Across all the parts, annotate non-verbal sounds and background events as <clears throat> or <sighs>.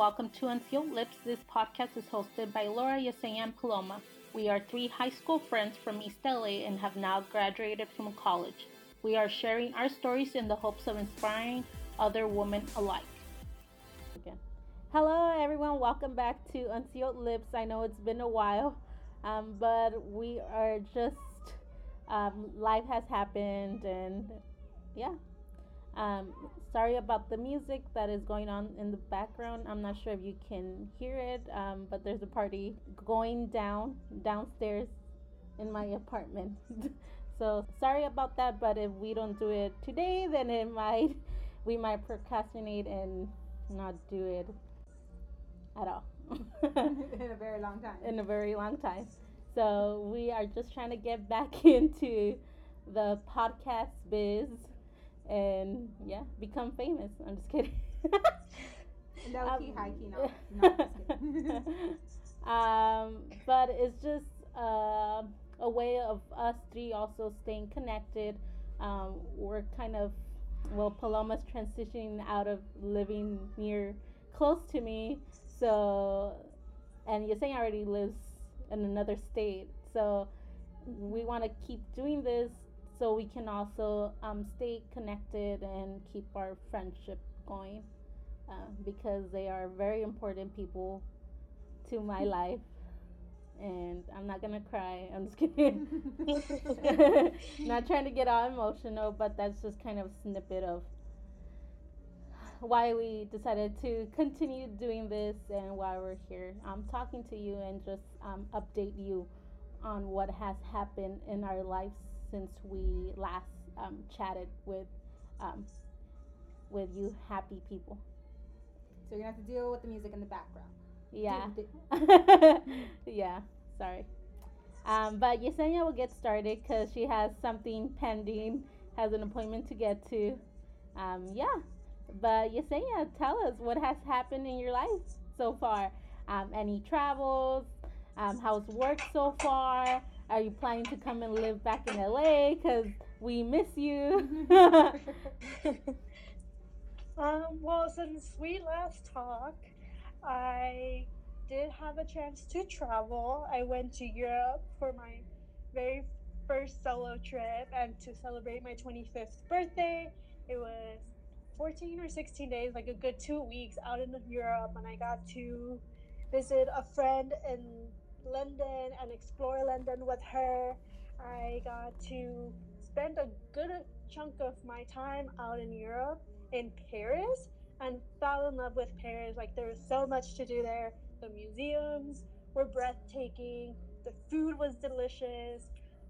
welcome to Unsealed Lips. This podcast is hosted by Laura Yesenia and Paloma. We are three high school friends from East LA and have now graduated from college. We are sharing our stories in the hopes of inspiring other women alike. Again. Hello, everyone. Welcome back to Unsealed Lips. I know it's been a while, um, but we are just, um, life has happened, and yeah, um, sorry about the music that is going on in the background. I'm not sure if you can hear it, um, but there's a party going down downstairs in my apartment. <laughs> so sorry about that, but if we don't do it today, then it might <laughs> we might procrastinate and not do it at all. <laughs> in a very long time. In a very long time. So we are just trying to get back into the podcast biz and yeah, become famous. I'm just kidding. <laughs> Low key, um, high <laughs> key, no. no <laughs> um, but it's just uh, a way of us three also staying connected. Um, we're kind of, well, Paloma's transitioning out of living near close to me. So, and Yesenia already lives in another state. So, we want to keep doing this so we can also um, stay connected and keep our friendship going uh, because they are very important people to my <laughs> life and I'm not gonna cry. <laughs> I'm just <laughs> kidding. not trying to get all emotional, but that's just kind of a snippet of why we decided to continue doing this and why we're here. I'm talking to you and just um, update you on what has happened in our lives since we last um, chatted with um, with you happy people. So you're gonna have to deal with the music in the background. Yeah. <laughs> yeah. Sorry. Um, but Yesenia will get started because she has something pending, has an appointment to get to. Um, yeah. But Yesenia, tell us what has happened in your life so far. Um, any travels? Um, how's work so far? Are you planning to come and live back in LA? Because we miss you. <laughs> um, well, since we last talked, I did have a chance to travel. I went to Europe for my very first solo trip and to celebrate my 25th birthday. It was 14 or 16 days, like a good two weeks out in Europe, and I got to visit a friend in London and explore London with her. I got to spend a good chunk of my time out in Europe in Paris and fell in love with Paris. Like there was so much to do there. The museums were breathtaking. The food was delicious.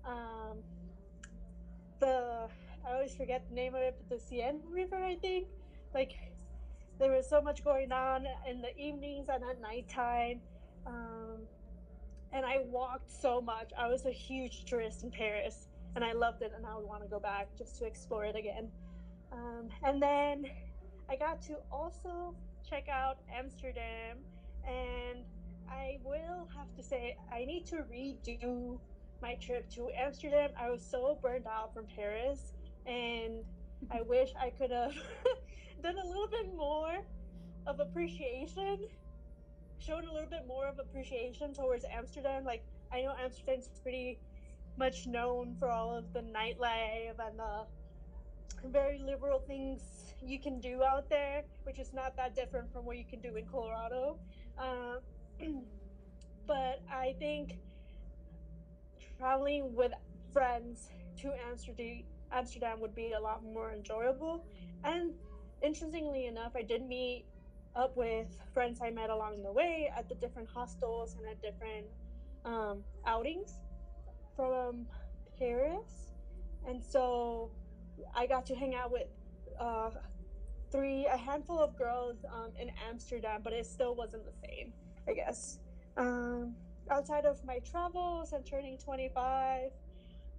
Um, the I always forget the name of it, but the Seine River, I think. Like there was so much going on in the evenings and at nighttime. Um, and I walked so much. I was a huge tourist in Paris, and I loved it, and I would want to go back just to explore it again. Um, and then I got to also check out Amsterdam, and I will have to say I need to redo my trip to Amsterdam. I was so burned out from Paris, and I <laughs> wish I could have <laughs> done a little bit more of appreciation shown a little bit more of appreciation towards Amsterdam. Like I know Amsterdam's pretty much known for all of the nightlife and the very liberal things you can do out there, which is not that different from what you can do in Colorado. Uh, <clears throat> but I think traveling with friends to Amsterdam Amsterdam would be a lot more enjoyable. And interestingly enough, I did meet up with friends I met along the way at the different hostels and at different um, outings from Paris. And so I got to hang out with uh, three, a handful of girls um, in Amsterdam, but it still wasn't the same, I guess. Um, outside of my travels and turning 25,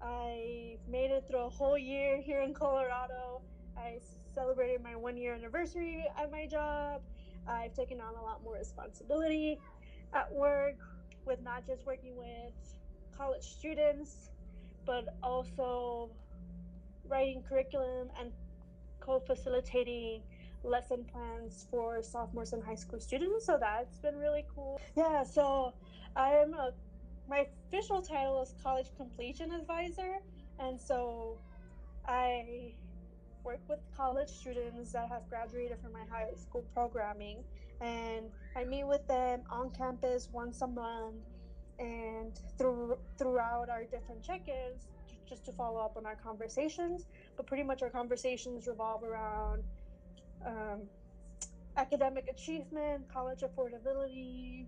I made it through a whole year here in Colorado. I celebrated my one year anniversary at my job. I've taken on a lot more responsibility at work with not just working with college students, but also writing curriculum and co facilitating lesson plans for sophomores and high school students. So that's been really cool. Yeah, so I'm a my official title is college completion advisor, and so I work with college students that have graduated from my high school programming, and I meet with them on campus once a month, and through throughout our different check-ins, just to follow up on our conversations. But pretty much our conversations revolve around um, academic achievement, college affordability,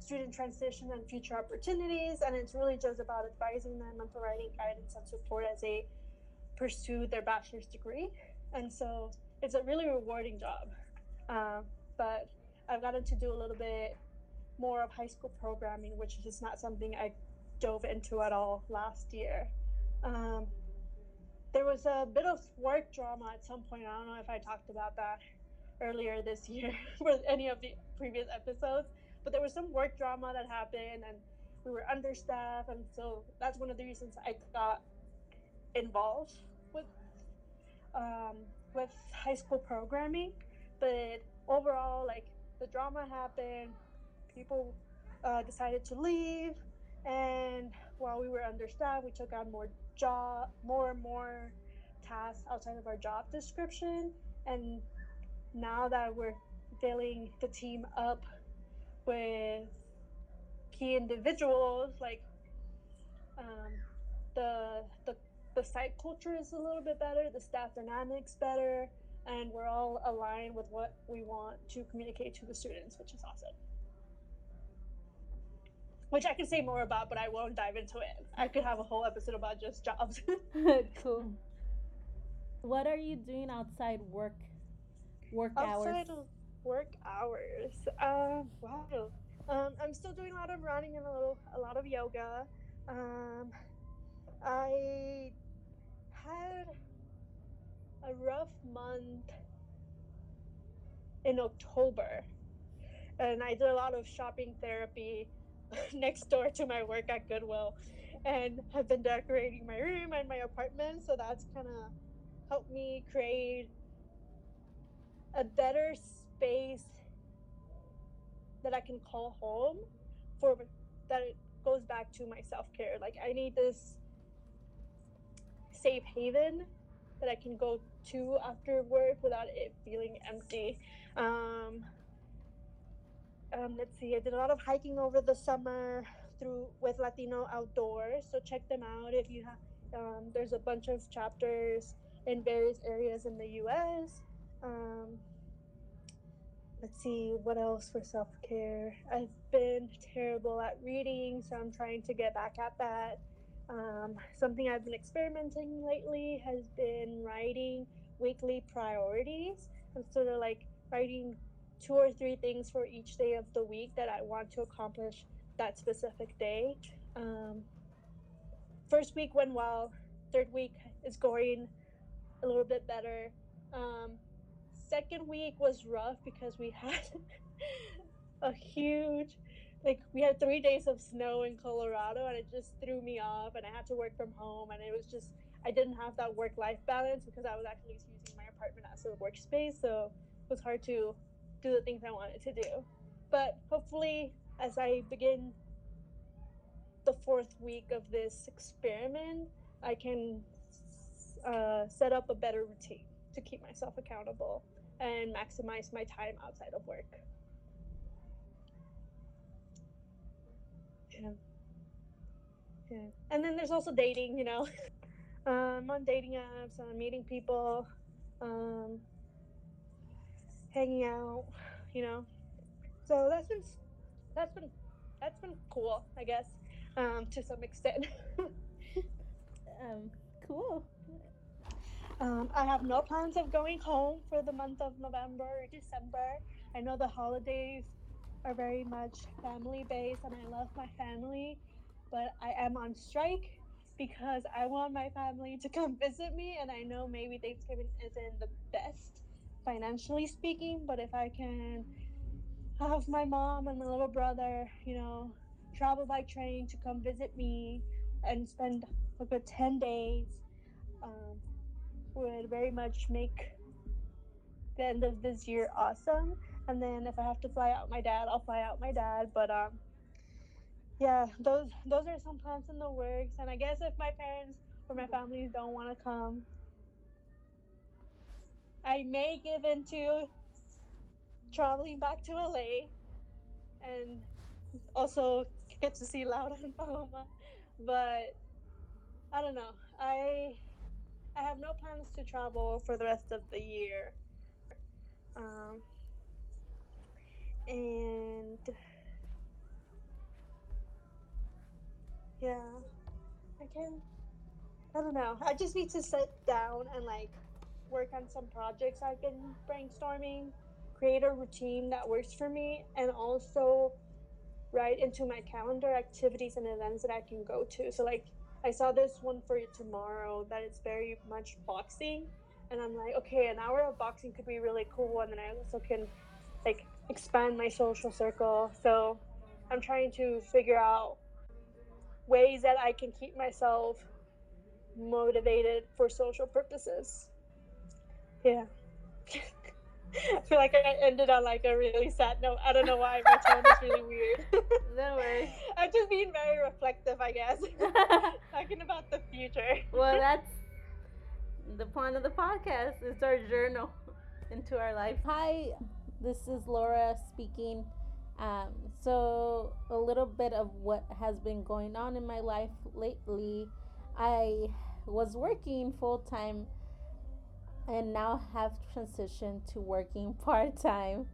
student transition, and future opportunities. And it's really just about advising them and providing guidance and support as they pursue their bachelor's degree. And so it's a really rewarding job. Uh, but I've gotten to do a little bit more of high school programming, which is not something I dove into at all last year. Um, there was a bit of work drama at some point. I don't know if I talked about that earlier this year <laughs> for any of the previous episodes, but there was some work drama that happened and we were understaffed. And so that's one of the reasons I got involved with um, with high school programming. But overall, like the drama happened, people uh, decided to leave, and while we were understaffed, we took on more job, more and more tasks outside of our job description. And now that we're filling the team up with key individuals, like um, the the the site culture is a little bit better, the staff dynamics better, and we're all aligned with what we want to communicate to the students, which is awesome. Which I can say more about, but I won't dive into it. I could have a whole episode about just jobs. <laughs> <laughs> cool. What are you doing outside work work outside hours? work hours. Uh, wow. Um, I'm still doing a lot of running and a little a lot of yoga. Um, I had a rough month in October, and I did a lot of shopping therapy <laughs> next door to my work at Goodwill, and have been decorating my room and my apartment. So that's kind of helped me create a better space that I can call home for that it goes back to my self care. Like I need this safe haven that I can go to after work without it feeling empty. Um, um, let's see, I did a lot of hiking over the summer through with Latino Outdoors. So check them out if you have. Um, there's a bunch of chapters in various areas in the U.S. Um, let's see what else for self care. I've been terrible at reading, so I'm trying to get back at that. Um, something I've been experimenting lately has been writing weekly priorities. I'm sort of like writing two or three things for each day of the week that I want to accomplish that specific day. Um, first week went well, third week is going a little bit better. Um, second week was rough because we had <laughs> a huge like we had three days of snow in colorado and it just threw me off and i had to work from home and it was just i didn't have that work life balance because i was actually using my apartment as a workspace so it was hard to do the things i wanted to do but hopefully as i begin the fourth week of this experiment i can uh, set up a better routine to keep myself accountable and maximize my time outside of work. Yeah. Yeah. And then there's also dating, you know. <laughs> um, on dating apps, on meeting people, um, hanging out, you know. So that's been that's been that's been cool, I guess, um, to some extent. <laughs> um, cool. Um, I have no plans of going home for the month of November or December. I know the holidays are very much family based and I love my family, but I am on strike because I want my family to come visit me. And I know maybe Thanksgiving isn't the best financially speaking, but if I can have my mom and my little brother, you know, travel by train to come visit me and spend a good 10 days. Um, would very much make the end of this year, awesome. And then if I have to fly out my dad, I'll fly out my dad. But um, yeah, those those are some plans in the works. And I guess if my parents or my families don't want to come, I may give into traveling back to LA and also get to see Laura and Paloma. But I don't know. I I have no plans to travel for the rest of the year. Um, and yeah, I can. I don't know. I just need to sit down and like work on some projects I've been brainstorming, create a routine that works for me, and also write into my calendar activities and events that I can go to. So like I saw this one for tomorrow that is very much boxing, and I'm like, okay, an hour of boxing could be really cool, and then I also can like expand my social circle. So I'm trying to figure out ways that I can keep myself motivated for social purposes. Yeah. <laughs> I feel like I ended on like a really sad note. I don't know why my tone is really weird. <laughs> no worries. <laughs> I'm just being very reflective, I guess. Talking about the future. well, that's the point of the podcast. It's our journal into our life. Hi, this is Laura speaking. Um, so, a little bit of what has been going on in my life lately. I was working full time and now have transitioned to working <laughs> part time.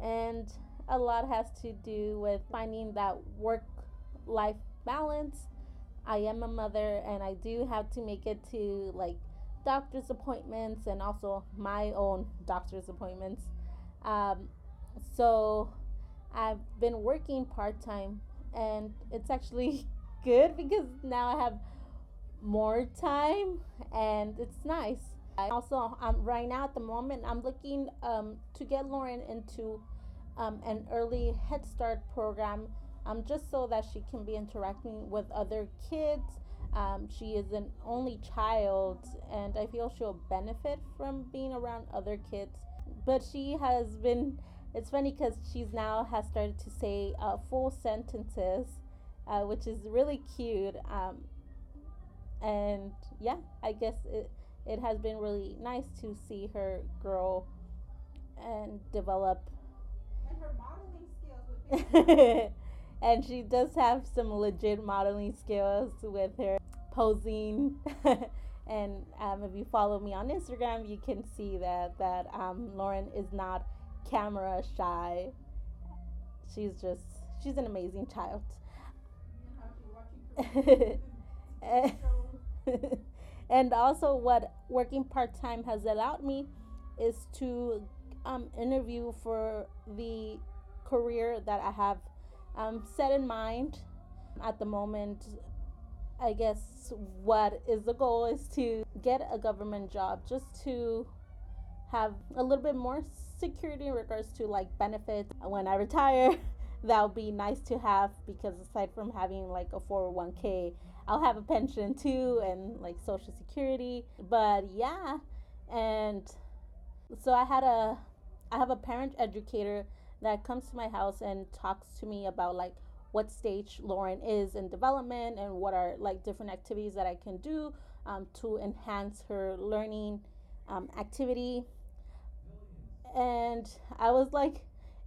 And a lot has to do with finding that work life balance. I am a mother and I do have to make it to like doctor's appointments and also my own doctor's appointments. Um, so I've been working part time and it's actually <laughs> good because now I have more time and it's nice. I also um, right now at the moment I'm looking um, to get Lauren into um, an early Head Start program um, just so that she can be interacting with other kids. Um, she is an only child and I feel she'll benefit from being around other kids. But she has been, it's funny because she's now has started to say uh, full sentences, uh, which is really cute. Um, and yeah, I guess it, it has been really nice to see her grow and develop. And her modeling skills. <laughs> and she does have some legit modeling skills with her posing. <laughs> and um, if you follow me on Instagram, you can see that that um, Lauren is not camera shy. She's just she's an amazing child. <laughs> and also what working part-time has allowed me is to um, interview for the career that i have um, set in mind at the moment i guess what is the goal is to get a government job just to have a little bit more security in regards to like benefits when i retire <laughs> that would be nice to have because aside from having like a 401k I'll have a pension too and like social security. But yeah, and so I had a I have a parent educator that comes to my house and talks to me about like what stage Lauren is in development and what are like different activities that I can do um, to enhance her learning um, activity. And I was like,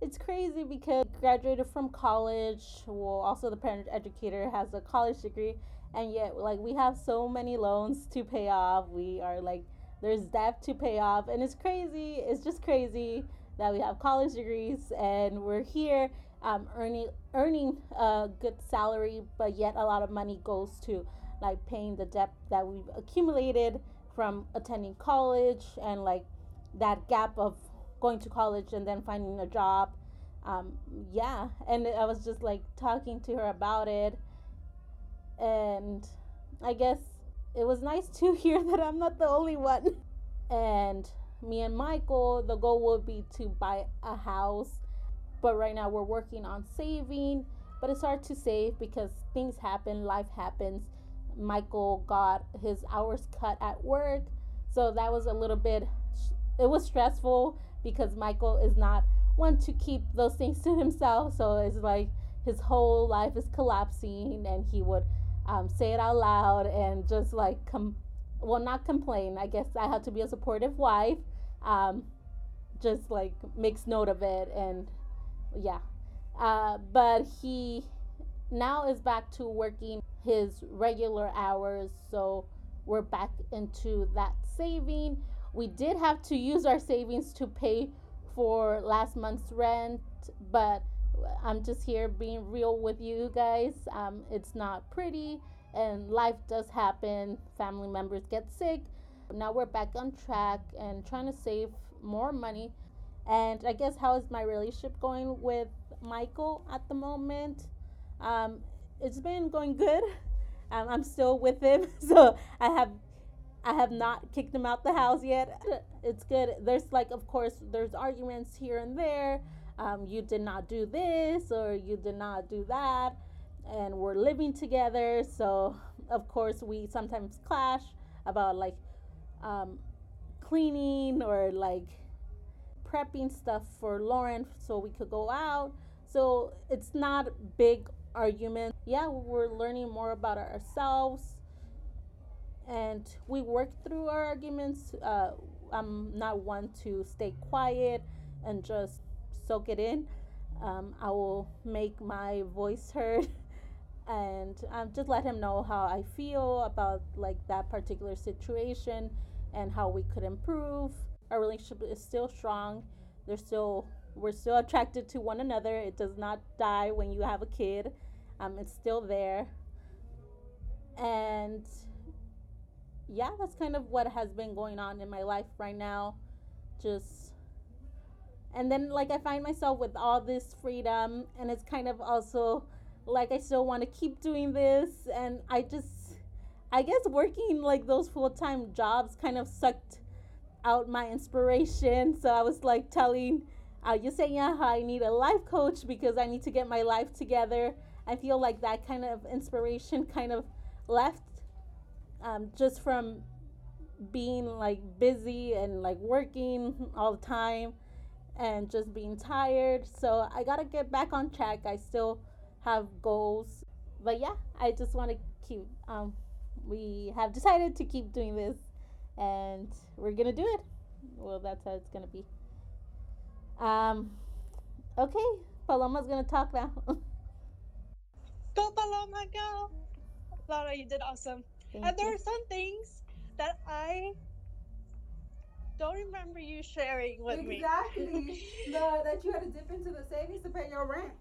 it's crazy because graduated from college. Well, also the parent educator has a college degree, and yet like we have so many loans to pay off. We are like there's debt to pay off. And it's crazy. It's just crazy that we have college degrees and we're here um, earning earning a good salary but yet a lot of money goes to like paying the debt that we've accumulated from attending college and like that gap of going to college and then finding a job um, yeah and i was just like talking to her about it and I guess it was nice to <laughs> hear that I'm not the only one. And me and Michael, the goal would be to buy a house, but right now we're working on saving. But it's hard to save because things happen, life happens. Michael got his hours cut at work, so that was a little bit. It was stressful because Michael is not one to keep those things to himself. So it's like his whole life is collapsing, and he would um, say it out loud and just like come, well, not complain. I guess I have to be a supportive wife. Um, just like makes note of it, and yeah. Uh, but he now is back to working his regular hours, so we're back into that saving. We did have to use our savings to pay for last month's rent, but I'm just here being real with you guys. Um, it's not pretty, and life does happen. Family members get sick. Now we're back on track and trying to save more money. And I guess, how is my relationship going with Michael at the moment? Um, it's been going good. <laughs> Um, I'm still with him, <laughs> so I have I have not kicked him out the house yet. <laughs> It's good. There's like, of course, there's arguments here and there. Um, you did not do this or you did not do that, and we're living together. So of course, we sometimes clash about like um, cleaning or like prepping stuff for Lauren so we could go out. So it's not big argument. Yeah, we're learning more about ourselves and we work through our arguments. Uh, I'm not one to stay quiet and just soak it in. Um, I will make my voice heard <laughs> and um, just let him know how I feel about like that particular situation and how we could improve. Our relationship is still strong. There's still we're still attracted to one another. It does not die when you have a kid. Um, it's still there. And yeah, that's kind of what has been going on in my life right now. Just and then like I find myself with all this freedom and it's kind of also like I still want to keep doing this and I just I guess working like those full-time jobs kind of sucked out my inspiration. So I was like telling uh, Yesenia how I need a life coach because I need to get my life together. I feel like that kind of inspiration kind of left um, just from being like busy and like working all the time and just being tired. So I gotta get back on track. I still have goals, but yeah, I just want to keep. Um, we have decided to keep doing this, and we're gonna do it. Well, that's how it's gonna be. Um, okay, Paloma's gonna talk now. <laughs> go Paloma, go! Laura, you did awesome. Thank and there you. are some things that I don't remember you sharing with me. Exactly. <laughs> the, that you had to dip into the savings to pay your rent.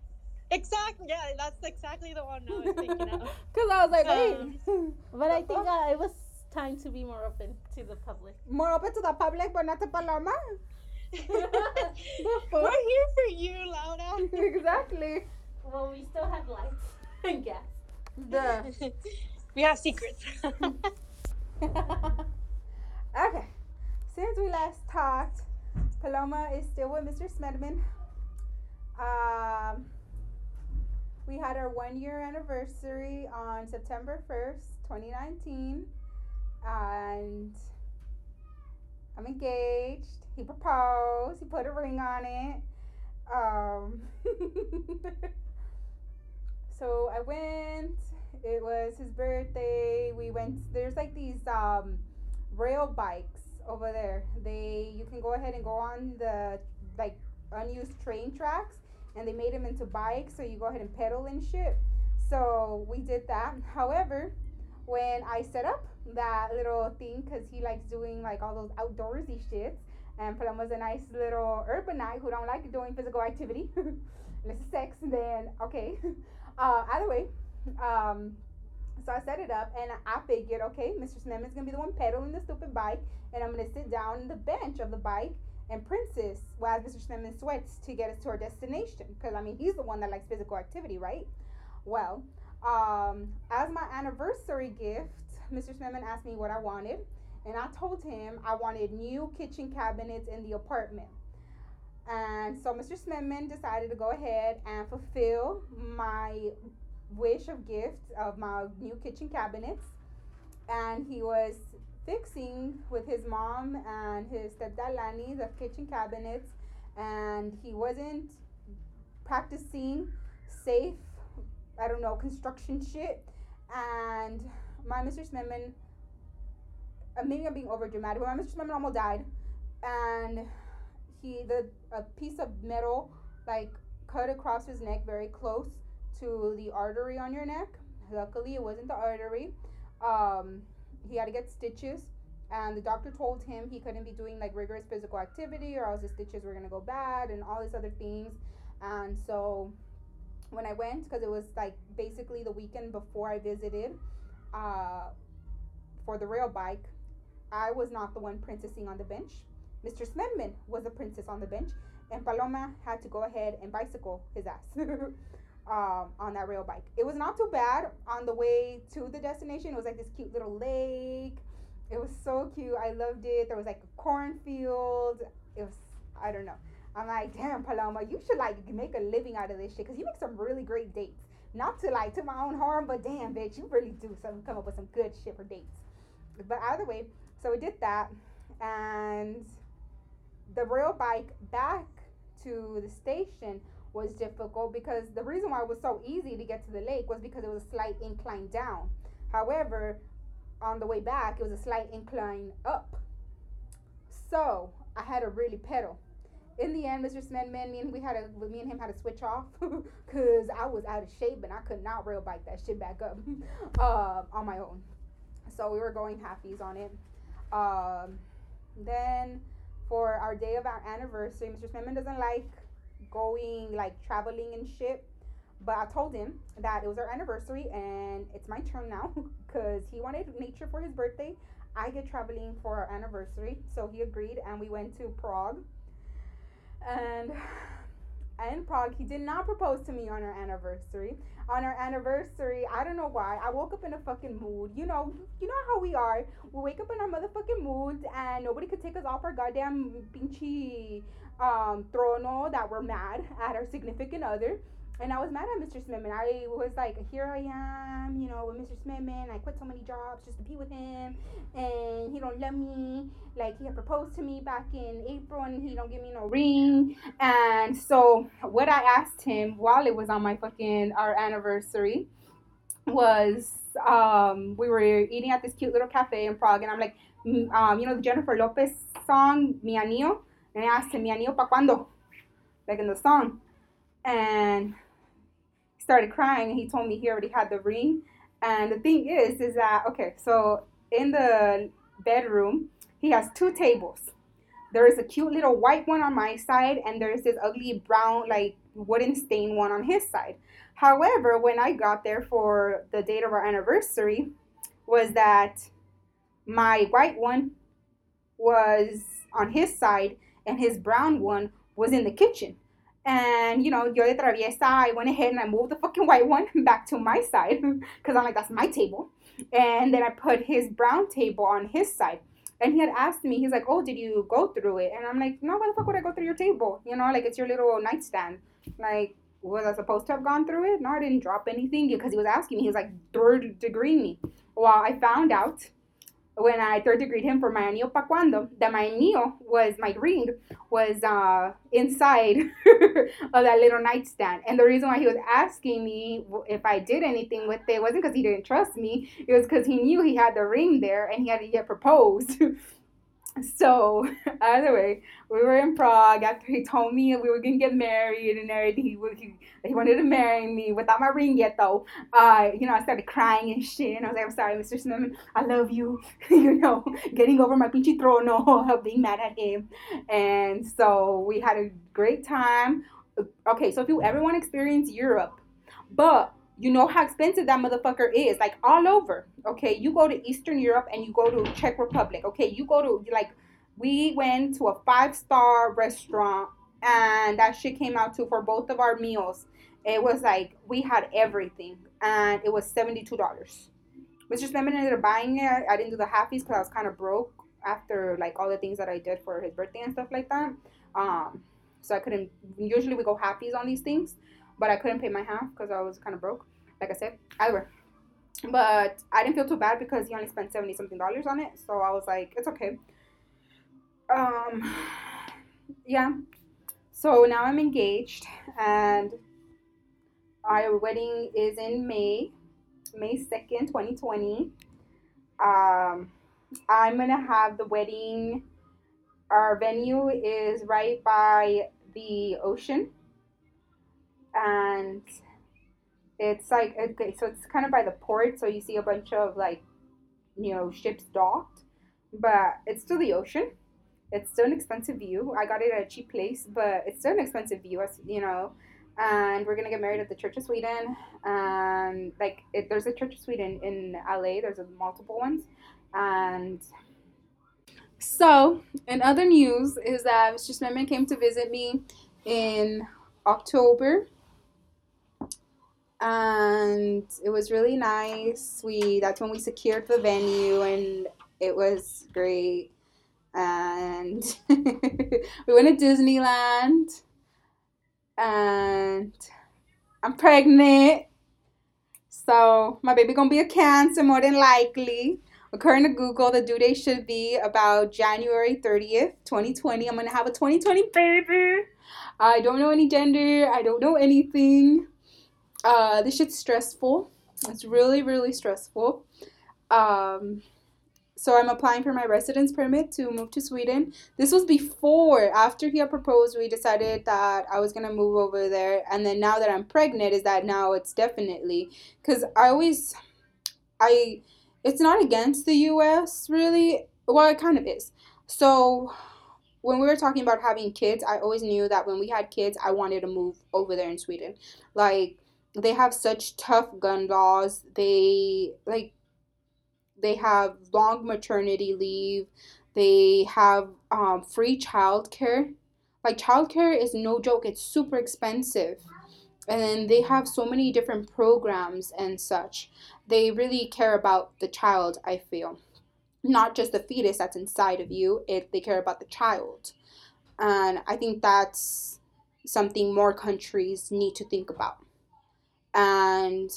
Exactly. Yeah, that's exactly the one I was thinking of. <laughs> Because I was like, Um, wait. But I think uh, it was time to be more open to the public. More open to the public, but not to Paloma. <laughs> We're here for you, Laura. <laughs> exactly. Well, we still have lights and gas. The <laughs> we have secrets. okay. Since we last talked, Paloma is still with Mr. Smedman. Um, we had our one year anniversary on September 1st, 2019. And I'm engaged. He proposed. He put a ring on it. Um, <laughs> so I went. It was his birthday. We went. There's like these um, rail bikes over there. They you can go ahead and go on the like unused train tracks, and they made them into bikes. So you go ahead and pedal and shit. So we did that. However, when I set up that little thing, cause he likes doing like all those outdoorsy shits, and Paloma's a nice little urbanite who don't like doing physical activity, <laughs> unless it's sex. Then okay, <laughs> uh, either way, um, so I set it up and I figured, okay, Mr. Smedman's gonna be the one pedaling the stupid bike, and I'm gonna sit down in the bench of the bike and Princess, while Mr. Smedman sweats to get us to our destination. Because I mean, he's the one that likes physical activity, right? Well, um, as my anniversary gift, Mr. Smedman asked me what I wanted, and I told him I wanted new kitchen cabinets in the apartment. And so Mr. Smedman decided to go ahead and fulfill my wish of gift of my new kitchen cabinets. And he was fixing with his mom and his stepdad Lani the kitchen cabinets, and he wasn't practicing safe, I don't know, construction shit. And my Mr. Smithman, uh, maybe I'm being over dramatic, but my Mr. Smithman almost died. And he, the a piece of metal, like cut across his neck very close to the artery on your neck. Luckily, it wasn't the artery. Um, he had to get stitches, and the doctor told him he couldn't be doing like rigorous physical activity, or else the stitches were gonna go bad, and all these other things. And so, when I went, because it was like basically the weekend before I visited, uh, for the rail bike, I was not the one princessing on the bench. Mr. Smedman was the princess on the bench, and Paloma had to go ahead and bicycle his ass. <laughs> um, on that rail bike. It was not too bad on the way to the destination. It was like this cute little lake. It was so cute. I loved it. There was like a cornfield. It was, I don't know. I'm like, damn, Paloma, you should like make a living out of this shit because you make some really great dates. Not to like to my own harm, but damn, bitch, you really do some come up with some good shit for dates. But either way, so we did that, and the rail bike back to the station was difficult because the reason why it was so easy to get to the lake was because it was a slight incline down. However, on the way back, it was a slight incline up. So I had to really pedal. In the end, Mr. Smedman, me and we had to, me and him had to switch off <laughs> because I was out of shape and I could not rail bike that shit back up uh, <laughs> on my own. So we were going halfies on it. Um, then for our day of our anniversary, Mr. Smedman doesn't like going like traveling and shit. But I told him that it was our anniversary and it's my turn now <laughs> because he wanted nature for his birthday. I get traveling for our anniversary, so he agreed, and we went to Prague. And <sighs> in Prague, he did not propose to me on our anniversary. On our anniversary, I don't know why. I woke up in a fucking mood. You know, you know how we are. We wake up in our motherfucking moods, and nobody could take us off our goddamn pinchy um, trono that we're mad at our significant other. And I was mad at Mr. Smithman. I was like, here I am, you know, with Mr. Smithman. I quit so many jobs just to be with him, and he don't love me. Like he had proposed to me back in April, and he don't give me no ring. And so what I asked him while it was on my fucking our anniversary was, um, we were eating at this cute little cafe in Prague, and I'm like, um, you know, the Jennifer Lopez song, Mi Anillo and I asked him, Mi anillo pa cuando? Like in the song. And started crying and he told me he already had the ring. And the thing is, is that, okay, so in the bedroom, he has two tables. There is a cute little white one on my side, and there's this ugly brown, like wooden stain one on his side. However, when I got there for the date of our anniversary, was that my white one was on his side and his brown one was in the kitchen. And you know, yo de traviesa, I went ahead and I moved the fucking white one <laughs> back to my side because I'm like, that's my table. And then I put his brown table on his side. And he had asked me, he's like, oh, did you go through it? And I'm like, no, why the fuck would I go through your table? You know, like it's your little nightstand. Like, was I supposed to have gone through it? No, I didn't drop anything because he was asking me. He was like, third degree me. Well, I found out when I third degreed him for my anillo pa cuando, that my anillo was my ring was uh, inside <laughs> of that little nightstand. And the reason why he was asking me if I did anything with it wasn't because he didn't trust me. It was because he knew he had the ring there and he had to get proposed. <laughs> so <laughs> either way, we were in Prague after he told me we were gonna get married and everything. He, he, he wanted to marry me without my ring yet though. Uh, you know, I started crying and shit, and I was like, I'm sorry, Mr. Smith, I love you. <laughs> you know, getting over my pinchy trono <laughs> being mad at him, and so we had a great time. Okay, so if you ever want to experience Europe, but you know how expensive that motherfucker is like all over okay? You go to eastern europe and you go to czech republic okay? You go to like we went to a five star restaurant and that shit came out to for both of our meals it was like we had everything and it was $72 mr Slemon ended up buying it. I didn't do the halfies because i was kind of broke after like all the things that i did for his birthday and stuff like that. Um so i couldn't usually we go halfies on these things but I couldn't pay my half because I was kind of broke. Like I said, either. but I didn't feel too bad because he only spent seventy something dollars on it. So I was like, it's okay. Um, yeah. So now I'm engaged, and our wedding is in May, May second, twenty twenty. Um, I'm gonna have the wedding. Our venue is right by the ocean, and it's like okay, so it's kind of by the port, so you see a bunch of like, you know, ships docked, but it's still the ocean. It's still an expensive view. I got it at a cheap place, but it's still an expensive view, as you know. And we're gonna get married at the Church of Sweden, and like it, there's a Church of Sweden in LA. There's multiple ones, and so in other news is that Mr. Smithman came to visit me in October and it was really nice. We that's when we secured the venue and it was great. And <laughs> we went to Disneyland and I'm pregnant. So my baby gonna be a cancer more than likely. According to Google, the due date should be about January 30th, 2020. I'm gonna have a 2020 baby. I don't know any gender, I don't know anything. Uh, this shit's stressful. It's really, really stressful. Um, so I'm applying for my residence permit to move to Sweden. This was before, after he had proposed, we decided that I was gonna move over there. And then now that I'm pregnant, is that now it's definitely because I always, I, it's not against the U.S. really. Well, it kind of is. So when we were talking about having kids, I always knew that when we had kids, I wanted to move over there in Sweden. Like they have such tough gun laws. They like they have long maternity leave. They have um, free childcare. Like childcare is no joke. It's super expensive, and then they have so many different programs and such. They really care about the child. I feel, not just the fetus that's inside of you. It they care about the child, and I think that's something more countries need to think about and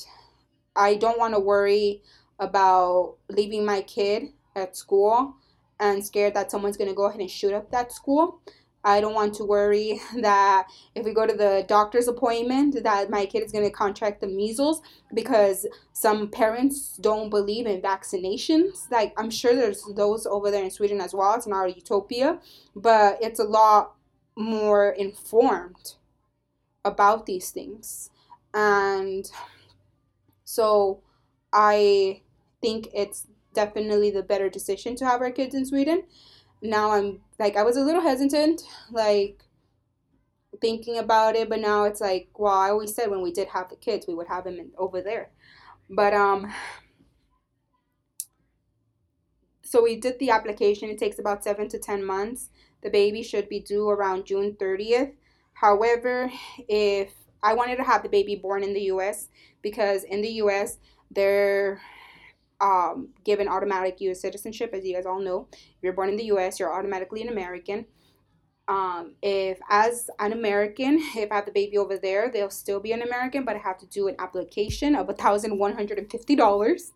I don't want to worry about leaving my kid at school and scared that someone's going to go ahead and shoot up that school. I don't want to worry <laughs> that if we go to the doctor's appointment that my kid is going to contract the measles because some parents don't believe in vaccinations. Like I'm sure there's those over there in Sweden as well. It's not a utopia, but it's a lot more informed about these things and so I think it's definitely the better decision to have our kids in Sweden. Now I'm like I was a little hesitant, like thinking about it, but now it's like, well, I always said when we did have the kids, we would have them in, over there. But um so we did the application. It takes about 7 to 10 months. The baby should be due around June 30th. However, if I wanted to have the baby born in the U.S. because in the U.S. they're um, given automatic U.S. citizenship, as you guys all know. If you're born in the U.S., you're automatically an American. Um, if as an American, <laughs> if I have the baby over there, they'll still be an American, but I have to do an application of $1,150.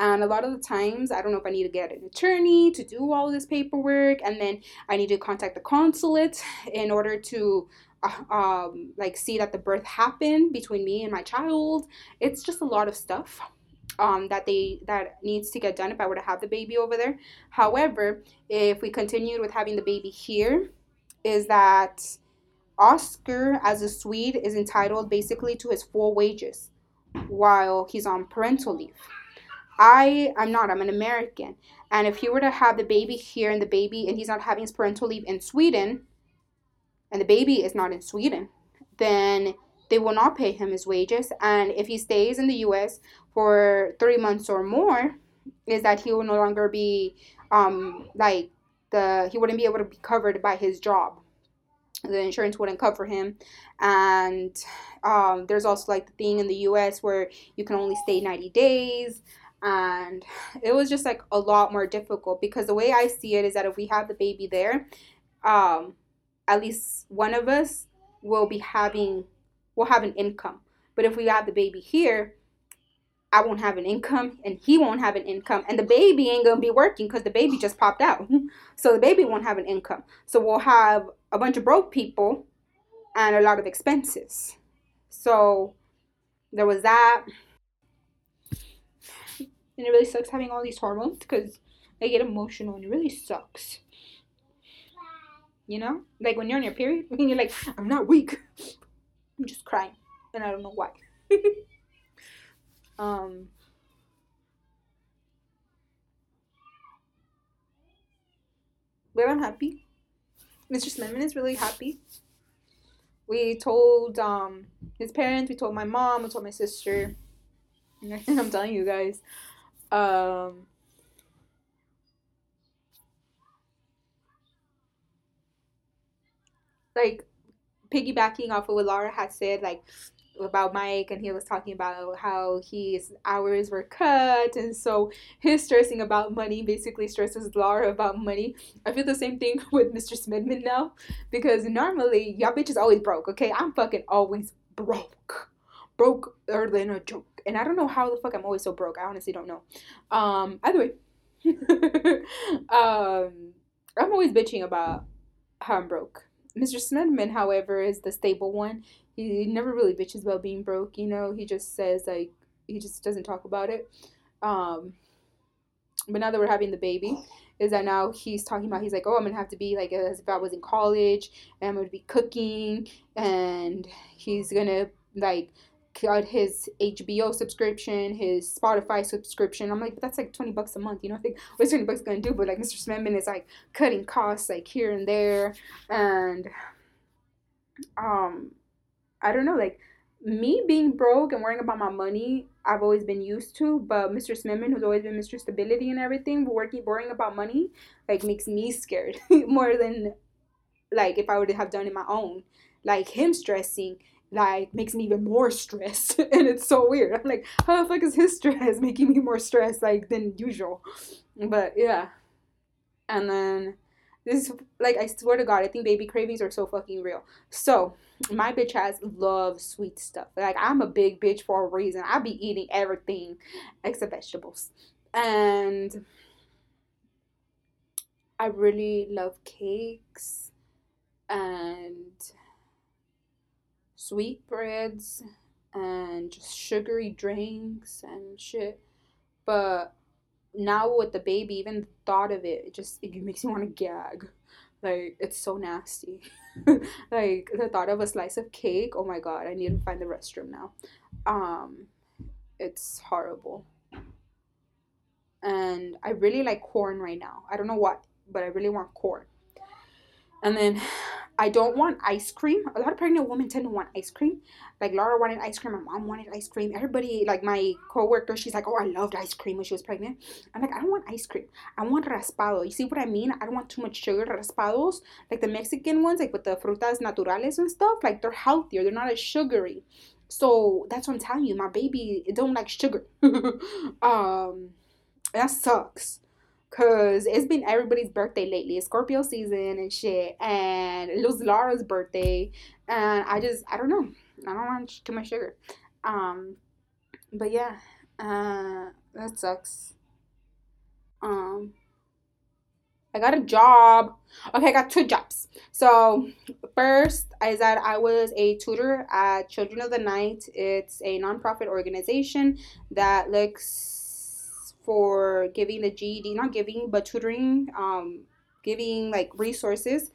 And a lot of the times, I don't know if I need to get an attorney to do all this paperwork, and then I need to contact the consulate in order to uh, um, like see that the birth happened between me and my child. It's just a lot of stuff um, that they that needs to get done if I were to have the baby over there. However, if we continued with having the baby here, is that Oscar as a Swede is entitled basically to his full wages while he's on parental leave. I I'm not. I'm an American. And if he were to have the baby here and the baby and he's not having his parental leave in Sweden, and the baby is not in Sweden, then they will not pay him his wages. And if he stays in the US for three months or more, is that he will no longer be um like the he wouldn't be able to be covered by his job. The insurance wouldn't cover him. And um, there's also like the thing in the US where you can only stay 90 days and it was just like a lot more difficult because the way I see it is that if we have the baby there, um, at least one of us will be having will have an income. But if we have the baby here, I won't have an income and he won't have an income and the baby ain't gonna be working because the baby just popped out. <laughs> so the baby won't have an income. So we'll have a bunch of broke people and a lot of expenses. So there was that. And it really sucks having all these hormones because I get emotional and it really sucks. You know? Like when you're on your period <laughs> and you're like, I'm not weak. <laughs> I'm just crying. And I don't know why. <laughs> um But I'm happy. Mr. Smithman is really happy. We told um his parents, we told my mom, we told my sister. And I'm telling you guys. Um like piggybacking off of what Laura had said, like about Mike, and he was talking about how his hours were cut, and so his stressing about money basically stresses Laura about money. I feel the same thing <laughs> with Mr. Smithman now, because normally y'all bitches always broke. Okay, I'm fucking always broke, broke or than a joke, and I don't know how the fuck I'm always so broke. I honestly don't know. Um, either way, <laughs> um, I'm always bitching about how I'm broke Mr. Smithman, however, is the stable one. He never really bitches about being broke, you know. He just says like he just doesn't talk about it. Um, but now that we're having the baby, is that now he's talking about he's like, oh, I'm gonna have to be like as if I was in college, and I'm gonna be cooking, and he's gonna like got his HBO subscription, his Spotify subscription. I'm like, but that's like 20 bucks a month. You know, what I think what's 20 bucks gonna do? But like Mr. Smithman is like cutting costs like here and there. And um I don't know, like me being broke and worrying about my money, I've always been used to. But Mr. Smithman, who's always been Mr. Stability and everything, working worrying about money, like makes me scared <laughs> more than like if I would have done it my own. Like him stressing like makes me even more stressed <laughs> and it's so weird. I'm like how the fuck is his stress <laughs> making me more stressed like than usual? But yeah. And then this like i swear to god i think baby cravings are so fucking real. So my bitch has love sweet stuff. Like i'm a big bitch for a reason. I be eating everything except vegetables. And i really love cakes and sweetbreads and just sugary drinks and shit. But now with the baby, even the thought of it, it just it makes me want to gag. Like it's so nasty. <laughs> like the thought of a slice of cake. Oh my god, I need to find the restroom now. Um, it's horrible. And I really like corn right now. I don't know what, but I really want corn. And then I don't want ice cream. A lot of pregnant women tend to want ice cream. Like Laura wanted ice cream, my mom wanted ice cream. Everybody, like my coworker, she's like, "Oh, I loved ice cream when she was pregnant." I'm like, I don't want ice cream. I want raspado. You see what I mean? I don't want too much sugar. Raspados, like the Mexican ones, like with the frutas naturales and stuff, like they're healthier. They're not as sugary. So that's what I'm telling you. My baby don't like sugar. <laughs> um, that sucks. Cause it's been everybody's birthday lately. It's Scorpio season and shit. And it was Laura's birthday. And I just I don't know. I don't want too much sugar. Um but yeah. Uh that sucks. Um I got a job. Okay, I got two jobs. So first is that I was a tutor at Children of the Night. It's a nonprofit organization that looks for giving the GED, not giving, but tutoring, um, giving like resources.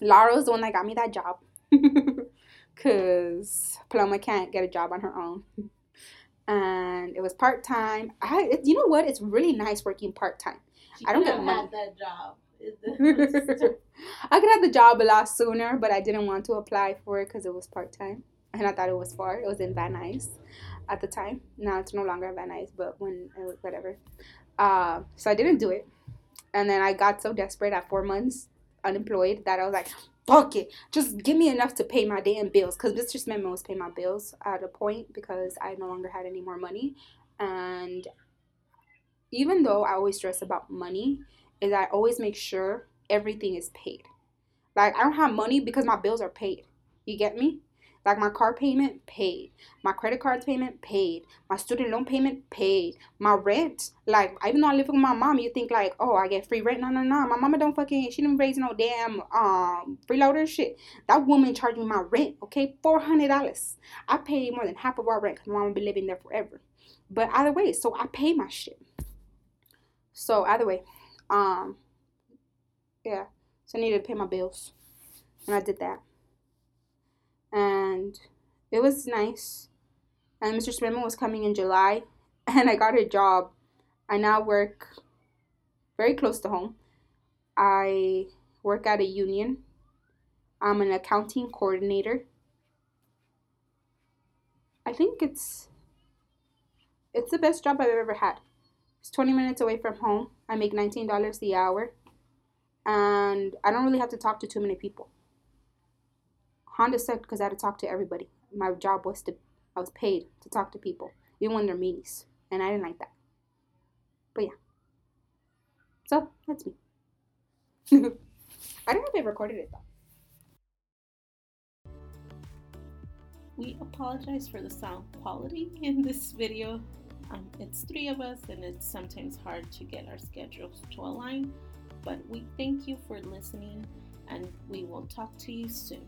Laura was the one that got me that job <laughs> because Paloma can't get a job on her own. And it was part time. I, you know what? It's really nice working part time. I don't get money. that job. <laughs> <laughs> I could have the job a lot sooner, but I didn't want to apply for it because it was part time, and I thought it was far. It was in Van Nuys at the time. Now it's no longer Van Nuys, but when uh, whatever. Uh, so I didn't do it, and then I got so desperate at four months unemployed that I was like, "Fuck it, just give me enough to pay my damn bills." Because Mr. Smith was paying my bills at a point because I no longer had any more money, and even though I always stress about money, is I always make sure everything is paid. Like I don't have money because my bills are paid. You get me? Like my car payment paid, my credit card payment paid, my student loan payment paid, my rent. Like even though I live with my mom, you think like, oh, I get free rent. No, no, no. My mama don't fucking. She didn't raise no damn um freeloader shit. That woman charged me my rent. Okay, four hundred dollars. I pay more than half of our rent because my mama be living there forever. But either way, so I pay my shit. So either way, um, yeah. So I needed to pay my bills, and I did that and it was nice. And Mr. Smithman was coming in July, <laughs> and I got a job. I now work very close to home. I work at a union. I'm an accounting coordinator. I think it's it's the best job I've ever had. It's 20 minutes away from home. I make $19 the hour. And I don't really have to talk to too many people. Honda sucked because I had to talk to everybody. My job was to, I was paid to talk to people, even when they're meanies. And I didn't like that. But yeah. So, that's me. <laughs> I don't know if I recorded it though. We apologize for the sound quality in this video. Um, it's three of us, and it's sometimes hard to get our schedules to align. But we thank you for listening, and we will talk to you soon.